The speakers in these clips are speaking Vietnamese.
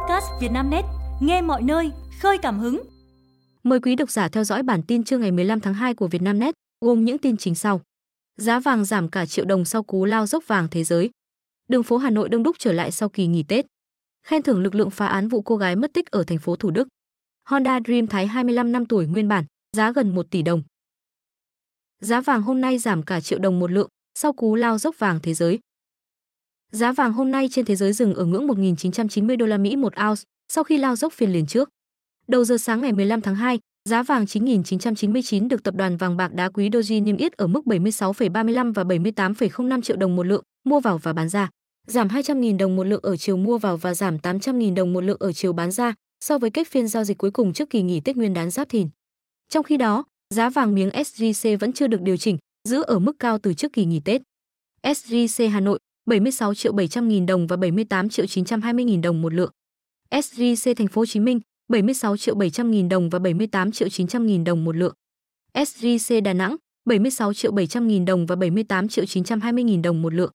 podcast Vietnamnet, nghe mọi nơi, khơi cảm hứng. Mời quý độc giả theo dõi bản tin trưa ngày 15 tháng 2 của Vietnamnet, gồm những tin chính sau. Giá vàng giảm cả triệu đồng sau cú lao dốc vàng thế giới. Đường phố Hà Nội đông đúc trở lại sau kỳ nghỉ Tết. Khen thưởng lực lượng phá án vụ cô gái mất tích ở thành phố Thủ Đức. Honda Dream Thái 25 năm tuổi nguyên bản, giá gần 1 tỷ đồng. Giá vàng hôm nay giảm cả triệu đồng một lượng sau cú lao dốc vàng thế giới. Giá vàng hôm nay trên thế giới dừng ở ngưỡng 1.990 đô la Mỹ một ounce sau khi lao dốc phiên liền trước. Đầu giờ sáng ngày 15 tháng 2, giá vàng 9.999 được tập đoàn vàng bạc đá quý Doji niêm yết ở mức 76,35 và 78,05 triệu đồng một lượng mua vào và bán ra, giảm 200.000 đồng một lượng ở chiều mua vào và giảm 800.000 đồng một lượng ở chiều bán ra so với kết phiên giao dịch cuối cùng trước kỳ nghỉ Tết Nguyên đán Giáp Thìn. Trong khi đó, giá vàng miếng SJC vẫn chưa được điều chỉnh, giữ ở mức cao từ trước kỳ nghỉ Tết. SJC Hà Nội 76 triệu 700 nghìn đồng và 78 triệu 920 nghìn đồng một lượng. SJC Thành phố Hồ Chí Minh 76 triệu 700 nghìn đồng và 78 triệu 900 nghìn đồng một lượng. SJC Đà Nẵng 76 triệu 700 nghìn đồng và 78 triệu 920 nghìn đồng một lượng.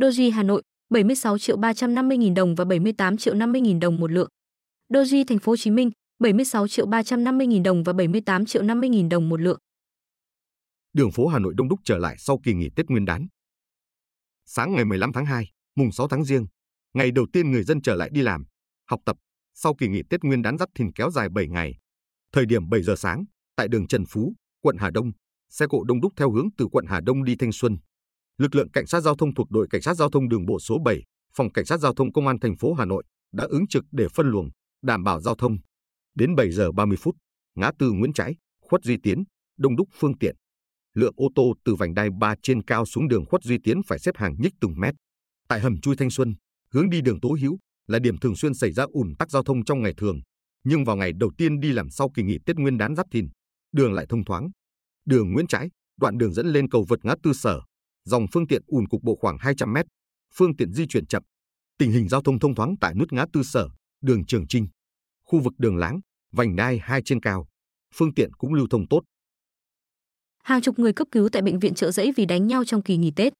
Doji Hà Nội 76 triệu 350 nghìn đồng và 78 triệu 50 nghìn đồng một lượng. Doji Thành phố Hồ Chí Minh 76 triệu 350 nghìn đồng và 78 triệu 50 nghìn đồng một lượng. Đường phố Hà Nội đông đúc trở lại sau kỳ nghỉ Tết Nguyên đán. Sáng ngày 15 tháng 2, mùng 6 tháng Giêng, ngày đầu tiên người dân trở lại đi làm, học tập sau kỳ nghỉ Tết Nguyên đán Giáp Thìn kéo dài 7 ngày. Thời điểm 7 giờ sáng, tại đường Trần Phú, quận Hà Đông, xe cộ đông đúc theo hướng từ quận Hà Đông đi Thanh Xuân. Lực lượng cảnh sát giao thông thuộc đội cảnh sát giao thông đường bộ số 7, phòng cảnh sát giao thông công an thành phố Hà Nội đã ứng trực để phân luồng, đảm bảo giao thông. Đến 7 giờ 30 phút, ngã tư Nguyễn Trãi, Khuất Duy Tiến, đông đúc phương tiện. Lượng ô tô từ vành đai 3 trên cao xuống đường Khuất Duy Tiến phải xếp hàng nhích từng mét. Tại hầm chui Thanh Xuân, hướng đi đường Tố Hữu là điểm thường xuyên xảy ra ùn tắc giao thông trong ngày thường, nhưng vào ngày đầu tiên đi làm sau kỳ nghỉ Tết Nguyên đán Giáp Thìn, đường lại thông thoáng. Đường Nguyễn Trãi, đoạn đường dẫn lên cầu vượt ngã tư sở, dòng phương tiện ùn cục bộ khoảng 200 mét, phương tiện di chuyển chậm. Tình hình giao thông thông thoáng tại nút ngã tư sở, đường Trường Trinh, khu vực đường Láng, vành đai hai trên cao, phương tiện cũng lưu thông tốt. Hàng chục người cấp cứu tại bệnh viện Trợ Giấy vì đánh nhau trong kỳ nghỉ Tết.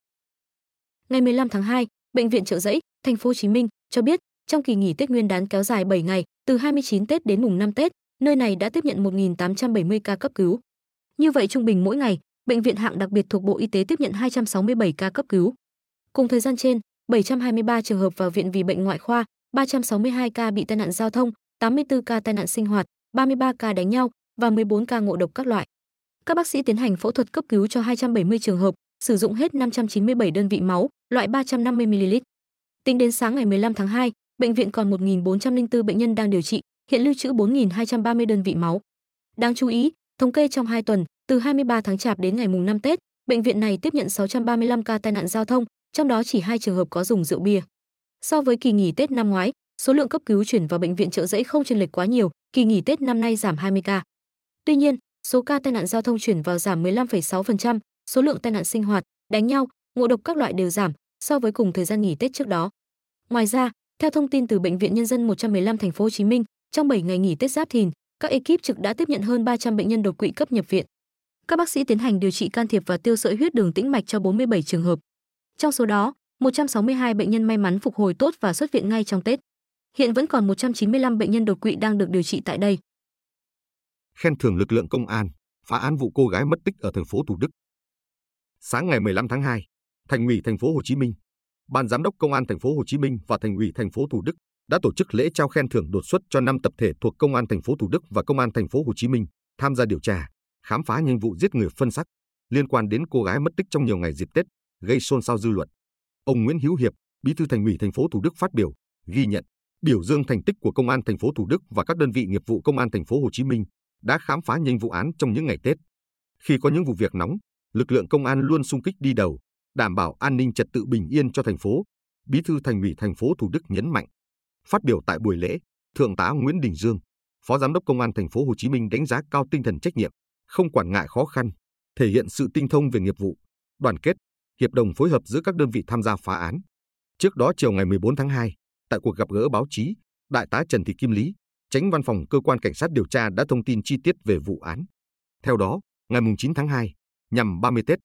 Ngày 15 tháng 2, bệnh viện Trợ Giấy, thành phố Hồ Chí Minh cho biết, trong kỳ nghỉ Tết Nguyên đán kéo dài 7 ngày, từ 29 Tết đến mùng 5 Tết, nơi này đã tiếp nhận 1.870 ca cấp cứu. Như vậy trung bình mỗi ngày, bệnh viện hạng đặc biệt thuộc Bộ Y tế tiếp nhận 267 ca cấp cứu. Cùng thời gian trên, 723 trường hợp vào viện vì bệnh ngoại khoa, 362 ca bị tai nạn giao thông, 84 ca tai nạn sinh hoạt, 33 ca đánh nhau và 14 ca ngộ độc các loại. Các bác sĩ tiến hành phẫu thuật cấp cứu cho 270 trường hợp, sử dụng hết 597 đơn vị máu, loại 350ml. Tính đến sáng ngày 15 tháng 2, bệnh viện còn 1.404 bệnh nhân đang điều trị, hiện lưu trữ 4.230 đơn vị máu. Đáng chú ý, thống kê trong 2 tuần, từ 23 tháng Chạp đến ngày mùng 5 Tết, bệnh viện này tiếp nhận 635 ca tai nạn giao thông, trong đó chỉ hai trường hợp có dùng rượu bia. So với kỳ nghỉ Tết năm ngoái, số lượng cấp cứu chuyển vào bệnh viện trợ giấy không chênh lệch quá nhiều, kỳ nghỉ Tết năm nay giảm 20 ca. Tuy nhiên, số ca tai nạn giao thông chuyển vào giảm 15,6%, số lượng tai nạn sinh hoạt, đánh nhau, ngộ độc các loại đều giảm so với cùng thời gian nghỉ Tết trước đó. Ngoài ra, theo thông tin từ bệnh viện Nhân dân 115 thành phố Hồ Chí Minh, trong 7 ngày nghỉ Tết Giáp Thìn, các ekip trực đã tiếp nhận hơn 300 bệnh nhân đột quỵ cấp nhập viện. Các bác sĩ tiến hành điều trị can thiệp và tiêu sợi huyết đường tĩnh mạch cho 47 trường hợp. Trong số đó, 162 bệnh nhân may mắn phục hồi tốt và xuất viện ngay trong Tết. Hiện vẫn còn 195 bệnh nhân đột quỵ đang được điều trị tại đây. Khen thưởng lực lượng công an, phá án vụ cô gái mất tích ở thành phố Thủ Đức. Sáng ngày 15 tháng 2, Thành ủy thành phố Hồ Chí Minh, Ban giám đốc Công an thành phố Hồ Chí Minh và Thành ủy thành phố Thủ Đức đã tổ chức lễ trao khen thưởng đột xuất cho 5 tập thể thuộc Công an thành phố Thủ Đức và Công an thành phố Hồ Chí Minh tham gia điều tra, khám phá nhanh vụ giết người phân sắc liên quan đến cô gái mất tích trong nhiều ngày dịp Tết, gây xôn xao dư luận. Ông Nguyễn Hữu Hiệp, Bí thư Thành ủy thành phố Thủ Đức phát biểu, ghi nhận, biểu dương thành tích của Công an thành phố Thủ Đức và các đơn vị nghiệp vụ Công an thành phố Hồ Chí Minh đã khám phá nhanh vụ án trong những ngày Tết. Khi có những vụ việc nóng, lực lượng công an luôn sung kích đi đầu, đảm bảo an ninh trật tự bình yên cho thành phố, Bí thư Thành ủy thành phố Thủ Đức nhấn mạnh. Phát biểu tại buổi lễ, Thượng tá Nguyễn Đình Dương, Phó Giám đốc Công an thành phố Hồ Chí Minh đánh giá cao tinh thần trách nhiệm, không quản ngại khó khăn, thể hiện sự tinh thông về nghiệp vụ, đoàn kết, hiệp đồng phối hợp giữa các đơn vị tham gia phá án. Trước đó chiều ngày 14 tháng 2, tại cuộc gặp gỡ báo chí, Đại tá Trần Thị Kim Lý, Tránh Văn phòng Cơ quan Cảnh sát điều tra đã thông tin chi tiết về vụ án. Theo đó, ngày 9 tháng 2, nhằm 30 Tết,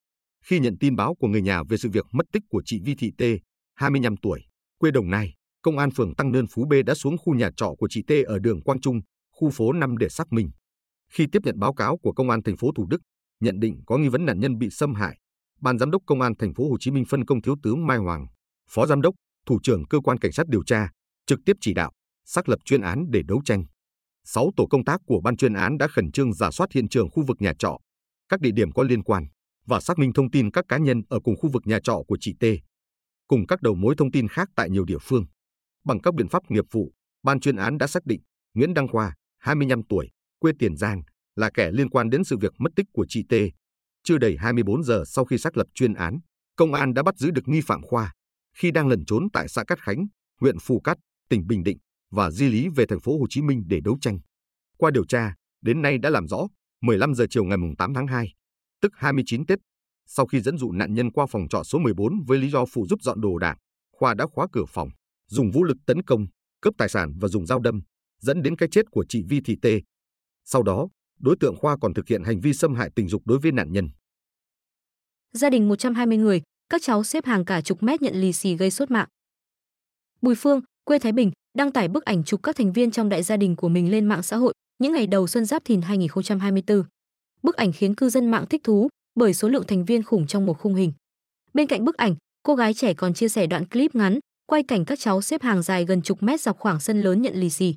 khi nhận tin báo của người nhà về sự việc mất tích của chị Vi Thị Tê, 25 tuổi, quê Đồng Nai, Công an phường Tăng Nơn Phú B đã xuống khu nhà trọ của chị T ở đường Quang Trung, khu phố 5 để xác minh. Khi tiếp nhận báo cáo của công an thành phố Thủ Đức, nhận định có nghi vấn nạn nhân bị xâm hại, ban giám đốc công an thành phố Hồ Chí Minh phân công thiếu tướng Mai Hoàng, phó giám đốc, thủ trưởng cơ quan cảnh sát điều tra, trực tiếp chỉ đạo xác lập chuyên án để đấu tranh. Sáu tổ công tác của ban chuyên án đã khẩn trương giả soát hiện trường khu vực nhà trọ, các địa điểm có liên quan và xác minh thông tin các cá nhân ở cùng khu vực nhà trọ của chị T, cùng các đầu mối thông tin khác tại nhiều địa phương. Bằng các biện pháp nghiệp vụ, ban chuyên án đã xác định Nguyễn Đăng Khoa, 25 tuổi, quê Tiền Giang, là kẻ liên quan đến sự việc mất tích của chị T. Chưa đầy 24 giờ sau khi xác lập chuyên án, công an đã bắt giữ được nghi phạm Khoa khi đang lẩn trốn tại xã Cát Khánh, huyện Phù Cát, tỉnh Bình Định và di lý về thành phố Hồ Chí Minh để đấu tranh. Qua điều tra, đến nay đã làm rõ 15 giờ chiều ngày 8 tháng 2, tức 29 Tết, sau khi dẫn dụ nạn nhân qua phòng trọ số 14 với lý do phụ giúp dọn đồ đạc, Khoa đã khóa cửa phòng, dùng vũ lực tấn công, cướp tài sản và dùng dao đâm, dẫn đến cái chết của chị Vi Thị Tê. Sau đó, đối tượng Khoa còn thực hiện hành vi xâm hại tình dục đối với nạn nhân. Gia đình 120 người, các cháu xếp hàng cả chục mét nhận lì xì gây sốt mạng. Bùi Phương, quê Thái Bình, đăng tải bức ảnh chụp các thành viên trong đại gia đình của mình lên mạng xã hội những ngày đầu xuân Giáp Thìn 2024. Bức ảnh khiến cư dân mạng thích thú bởi số lượng thành viên khủng trong một khung hình. Bên cạnh bức ảnh, cô gái trẻ còn chia sẻ đoạn clip ngắn quay cảnh các cháu xếp hàng dài gần chục mét dọc khoảng sân lớn nhận lì xì.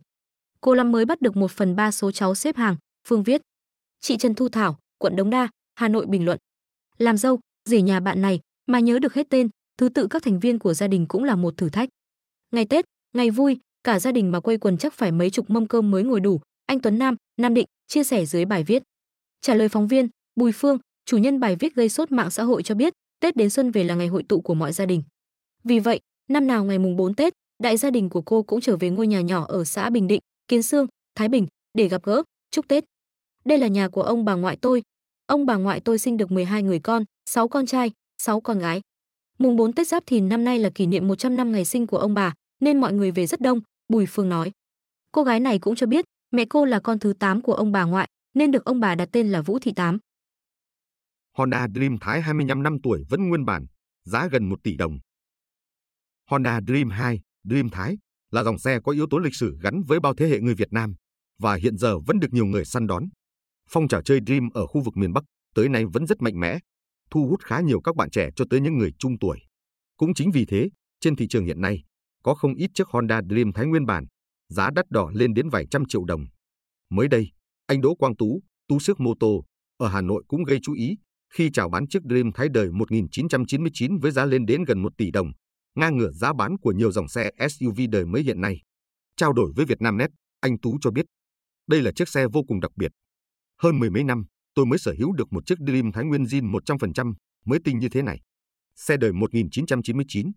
Cô Lâm mới bắt được một phần ba số cháu xếp hàng, Phương viết. Chị Trần Thu Thảo, quận Đống Đa, Hà Nội bình luận. Làm dâu, rể nhà bạn này mà nhớ được hết tên, thứ tự các thành viên của gia đình cũng là một thử thách. Ngày Tết, ngày vui, cả gia đình mà quây quần chắc phải mấy chục mâm cơm mới ngồi đủ, anh Tuấn Nam, Nam Định chia sẻ dưới bài viết. Trả lời phóng viên, Bùi Phương, chủ nhân bài viết gây sốt mạng xã hội cho biết, Tết đến xuân về là ngày hội tụ của mọi gia đình. Vì vậy, năm nào ngày mùng 4 Tết, đại gia đình của cô cũng trở về ngôi nhà nhỏ ở xã Bình Định, Kiến Sương, Thái Bình để gặp gỡ, chúc Tết. Đây là nhà của ông bà ngoại tôi. Ông bà ngoại tôi sinh được 12 người con, 6 con trai, 6 con gái. Mùng 4 Tết Giáp Thìn năm nay là kỷ niệm 100 năm ngày sinh của ông bà, nên mọi người về rất đông, Bùi Phương nói. Cô gái này cũng cho biết, mẹ cô là con thứ 8 của ông bà ngoại, nên được ông bà đặt tên là Vũ Thị Tám. Honda Dream Thái 25 năm tuổi vẫn nguyên bản, giá gần 1 tỷ đồng. Honda Dream 2, Dream Thái là dòng xe có yếu tố lịch sử gắn với bao thế hệ người Việt Nam và hiện giờ vẫn được nhiều người săn đón. Phong trào chơi Dream ở khu vực miền Bắc tới nay vẫn rất mạnh mẽ, thu hút khá nhiều các bạn trẻ cho tới những người trung tuổi. Cũng chính vì thế, trên thị trường hiện nay, có không ít chiếc Honda Dream Thái nguyên bản, giá đắt đỏ lên đến vài trăm triệu đồng. Mới đây, anh Đỗ Quang Tú, Tú Sức Mô Tô, ở Hà Nội cũng gây chú ý khi chào bán chiếc Dream Thái đời 1999 với giá lên đến gần 1 tỷ đồng, ngang ngửa giá bán của nhiều dòng xe SUV đời mới hiện nay. Trao đổi với Vietnamnet, anh Tú cho biết, đây là chiếc xe vô cùng đặc biệt. Hơn mười mấy năm, tôi mới sở hữu được một chiếc Dream Thái Nguyên zin 100% mới tinh như thế này. Xe đời 1999,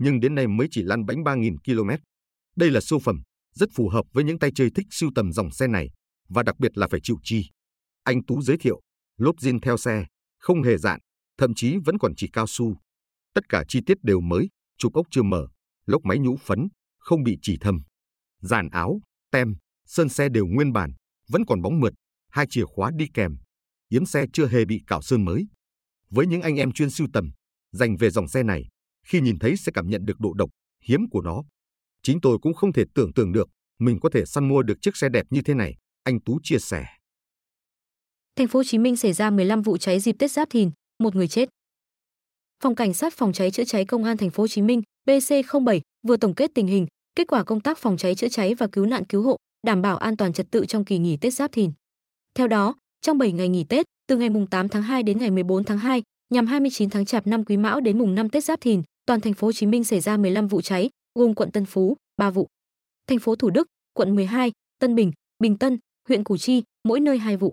nhưng đến nay mới chỉ lăn bánh 3.000 km. Đây là siêu phẩm, rất phù hợp với những tay chơi thích sưu tầm dòng xe này, và đặc biệt là phải chịu chi. Anh Tú giới thiệu, lốp zin theo xe, không hề dạn, thậm chí vẫn còn chỉ cao su. Tất cả chi tiết đều mới, trục ốc chưa mở, lốc máy nhũ phấn, không bị chỉ thâm. Dàn áo, tem, sơn xe đều nguyên bản, vẫn còn bóng mượt, hai chìa khóa đi kèm. Yếm xe chưa hề bị cạo sơn mới. Với những anh em chuyên sưu tầm, dành về dòng xe này, khi nhìn thấy sẽ cảm nhận được độ độc, hiếm của nó. Chính tôi cũng không thể tưởng tượng được mình có thể săn mua được chiếc xe đẹp như thế này, anh Tú chia sẻ. Thành phố Hồ Chí Minh xảy ra 15 vụ cháy dịp Tết Giáp Thìn, một người chết. Phòng Cảnh sát Phòng cháy chữa cháy Công an Thành phố Hồ Chí Minh BC07 vừa tổng kết tình hình, kết quả công tác phòng cháy chữa cháy và cứu nạn cứu hộ, đảm bảo an toàn trật tự trong kỳ nghỉ Tết Giáp Thìn. Theo đó, trong 7 ngày nghỉ Tết, từ ngày mùng 8 tháng 2 đến ngày 14 tháng 2, nhằm 29 tháng Chạp năm Quý Mão đến mùng 5 Tết Giáp Thìn, toàn thành phố Hồ Chí Minh xảy ra 15 vụ cháy, gồm quận Tân Phú 3 vụ, thành phố Thủ Đức, quận 12, Tân Bình, Bình Tân, huyện Củ Chi, mỗi nơi 2 vụ.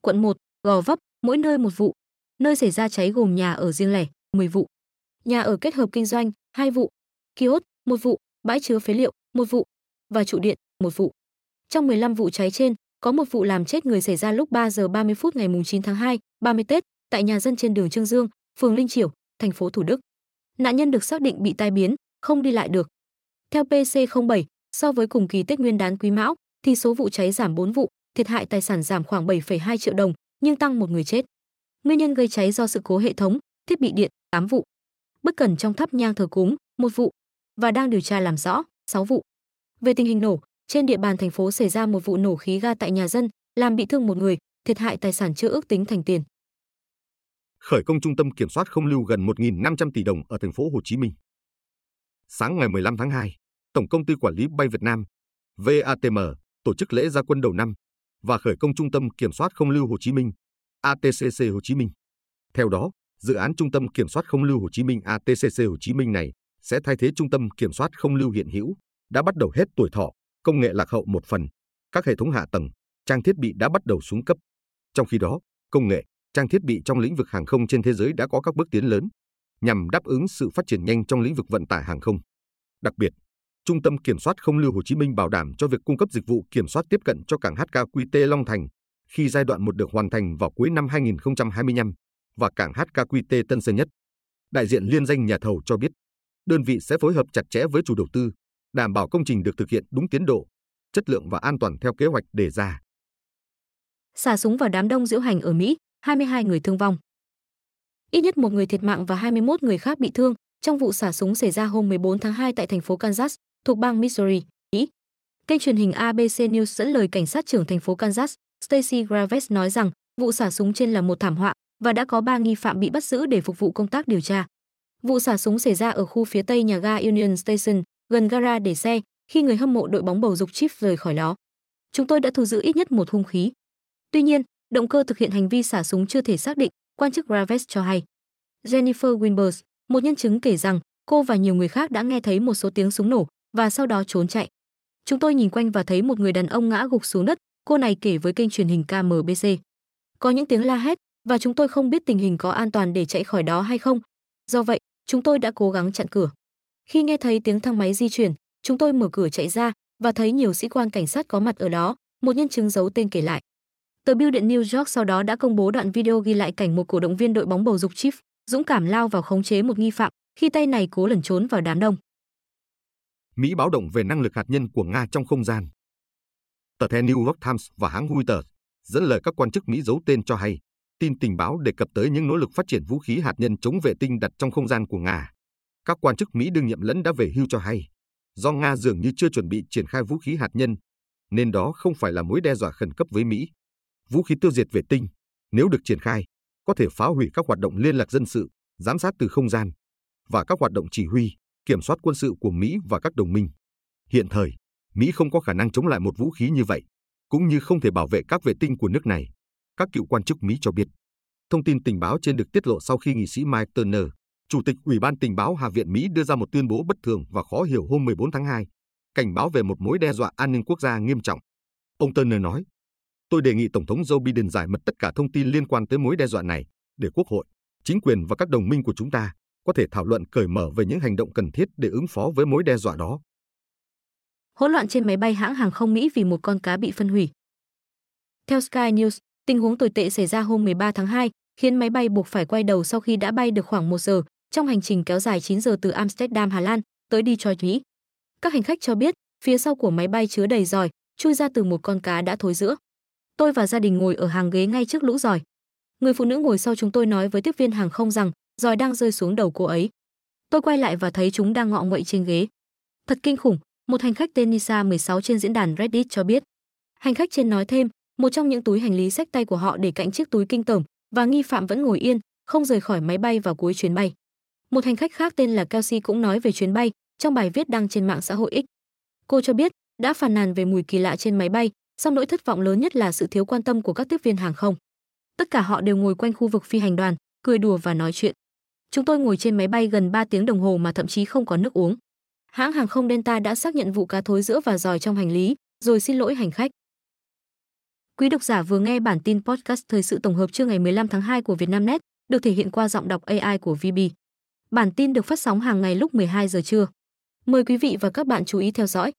Quận 1, Gò Vấp, mỗi nơi một vụ. Nơi xảy ra cháy gồm nhà ở riêng lẻ, 10 vụ. Nhà ở kết hợp kinh doanh, 2 vụ. Kiosk, 1 vụ, bãi chứa phế liệu, 1 vụ và trụ điện, 1 vụ. Trong 15 vụ cháy trên, có một vụ làm chết người xảy ra lúc 3 giờ 30 phút ngày 9 tháng 2, 30 Tết, tại nhà dân trên đường Trương Dương, phường Linh Chiểu, thành phố Thủ Đức. Nạn nhân được xác định bị tai biến, không đi lại được. Theo PC07, so với cùng kỳ Tết Nguyên đán Quý Mão, thì số vụ cháy giảm 4 vụ, thiệt hại tài sản giảm khoảng 7,2 triệu đồng, nhưng tăng một người chết. Nguyên nhân gây cháy do sự cố hệ thống, thiết bị điện, 8 vụ. Bất cẩn trong thắp nhang thờ cúng, một vụ và đang điều tra làm rõ, 6 vụ. Về tình hình nổ, trên địa bàn thành phố xảy ra một vụ nổ khí ga tại nhà dân, làm bị thương một người, thiệt hại tài sản chưa ước tính thành tiền. Khởi công trung tâm kiểm soát không lưu gần 1.500 tỷ đồng ở thành phố Hồ Chí Minh. Sáng ngày 15 tháng 2, Tổng công ty quản lý bay Việt Nam VATM tổ chức lễ gia quân đầu năm và khởi công trung tâm kiểm soát không lưu Hồ Chí Minh ATCC Hồ Chí Minh. Theo đó, dự án trung tâm kiểm soát không lưu Hồ Chí Minh ATCC Hồ Chí Minh này sẽ thay thế trung tâm kiểm soát không lưu hiện hữu đã bắt đầu hết tuổi thọ, công nghệ lạc hậu một phần, các hệ thống hạ tầng, trang thiết bị đã bắt đầu xuống cấp. Trong khi đó, công nghệ, trang thiết bị trong lĩnh vực hàng không trên thế giới đã có các bước tiến lớn nhằm đáp ứng sự phát triển nhanh trong lĩnh vực vận tải hàng không. Đặc biệt, Trung tâm Kiểm soát Không lưu Hồ Chí Minh bảo đảm cho việc cung cấp dịch vụ kiểm soát tiếp cận cho cảng HKQT Long Thành khi giai đoạn 1 được hoàn thành vào cuối năm 2025 và cảng HKQT Tân Sơn Nhất. Đại diện liên danh nhà thầu cho biết, đơn vị sẽ phối hợp chặt chẽ với chủ đầu tư, đảm bảo công trình được thực hiện đúng tiến độ, chất lượng và an toàn theo kế hoạch đề ra. Xả súng vào đám đông diễu hành ở Mỹ, 22 người thương vong. Ít nhất một người thiệt mạng và 21 người khác bị thương trong vụ xả súng xảy ra hôm 14 tháng 2 tại thành phố Kansas, thuộc bang Missouri, Mỹ. Kênh truyền hình ABC News dẫn lời cảnh sát trưởng thành phố Kansas, Stacy Graves nói rằng vụ xả súng trên là một thảm họa và đã có 3 nghi phạm bị bắt giữ để phục vụ công tác điều tra. Vụ xả súng xảy ra ở khu phía tây nhà ga Union Station, gần gara để xe, khi người hâm mộ đội bóng bầu dục Chiefs rời khỏi đó. Chúng tôi đã thu giữ ít nhất một hung khí. Tuy nhiên, động cơ thực hiện hành vi xả súng chưa thể xác định, quan chức Graves cho hay. Jennifer Winbers, một nhân chứng kể rằng cô và nhiều người khác đã nghe thấy một số tiếng súng nổ và sau đó trốn chạy. Chúng tôi nhìn quanh và thấy một người đàn ông ngã gục xuống đất, cô này kể với kênh truyền hình KMBC. Có những tiếng la hét và chúng tôi không biết tình hình có an toàn để chạy khỏi đó hay không. Do vậy, chúng tôi đã cố gắng chặn cửa. Khi nghe thấy tiếng thang máy di chuyển, chúng tôi mở cửa chạy ra và thấy nhiều sĩ quan cảnh sát có mặt ở đó, một nhân chứng giấu tên kể lại. Tờ Bill điện New York sau đó đã công bố đoạn video ghi lại cảnh một cổ động viên đội bóng bầu dục Chiefs dũng cảm lao vào khống chế một nghi phạm khi tay này cố lẩn trốn vào đám đông. Mỹ báo động về năng lực hạt nhân của Nga trong không gian. Tờ The New York Times và hãng Reuters dẫn lời các quan chức Mỹ giấu tên cho hay, tin tình báo đề cập tới những nỗ lực phát triển vũ khí hạt nhân chống vệ tinh đặt trong không gian của Nga. Các quan chức Mỹ đương nhiệm lẫn đã về hưu cho hay, do Nga dường như chưa chuẩn bị triển khai vũ khí hạt nhân, nên đó không phải là mối đe dọa khẩn cấp với Mỹ. Vũ khí tiêu diệt vệ tinh, nếu được triển khai, có thể phá hủy các hoạt động liên lạc dân sự, giám sát từ không gian và các hoạt động chỉ huy, kiểm soát quân sự của Mỹ và các đồng minh. Hiện thời, Mỹ không có khả năng chống lại một vũ khí như vậy, cũng như không thể bảo vệ các vệ tinh của nước này. Các cựu quan chức Mỹ cho biết. Thông tin tình báo trên được tiết lộ sau khi nghị sĩ Mike Turner, Chủ tịch Ủy ban Tình báo Hạ viện Mỹ đưa ra một tuyên bố bất thường và khó hiểu hôm 14 tháng 2, cảnh báo về một mối đe dọa an ninh quốc gia nghiêm trọng. Ông Turner nói, Tôi đề nghị Tổng thống Joe Biden giải mật tất cả thông tin liên quan tới mối đe dọa này để Quốc hội, chính quyền và các đồng minh của chúng ta có thể thảo luận cởi mở về những hành động cần thiết để ứng phó với mối đe dọa đó. Hỗn loạn trên máy bay hãng hàng không Mỹ vì một con cá bị phân hủy. Theo Sky News, tình huống tồi tệ xảy ra hôm 13 tháng 2, khiến máy bay buộc phải quay đầu sau khi đã bay được khoảng 1 giờ trong hành trình kéo dài 9 giờ từ Amsterdam, Hà Lan tới Detroit, Mỹ. Các hành khách cho biết, phía sau của máy bay chứa đầy giòi, chui ra từ một con cá đã thối rữa. Tôi và gia đình ngồi ở hàng ghế ngay trước lũ giỏi. Người phụ nữ ngồi sau chúng tôi nói với tiếp viên hàng không rằng giỏi đang rơi xuống đầu cô ấy. Tôi quay lại và thấy chúng đang ngọ nguậy trên ghế. Thật kinh khủng, một hành khách tên Nisa 16 trên diễn đàn Reddit cho biết. Hành khách trên nói thêm, một trong những túi hành lý sách tay của họ để cạnh chiếc túi kinh tởm và nghi phạm vẫn ngồi yên, không rời khỏi máy bay vào cuối chuyến bay. Một hành khách khác tên là Kelsey cũng nói về chuyến bay trong bài viết đăng trên mạng xã hội X. Cô cho biết đã phàn nàn về mùi kỳ lạ trên máy bay song nỗi thất vọng lớn nhất là sự thiếu quan tâm của các tiếp viên hàng không. Tất cả họ đều ngồi quanh khu vực phi hành đoàn, cười đùa và nói chuyện. Chúng tôi ngồi trên máy bay gần 3 tiếng đồng hồ mà thậm chí không có nước uống. Hãng hàng không Delta đã xác nhận vụ cá thối giữa và giòi trong hành lý, rồi xin lỗi hành khách. Quý độc giả vừa nghe bản tin podcast thời sự tổng hợp trưa ngày 15 tháng 2 của Vietnamnet, được thể hiện qua giọng đọc AI của VB. Bản tin được phát sóng hàng ngày lúc 12 giờ trưa. Mời quý vị và các bạn chú ý theo dõi.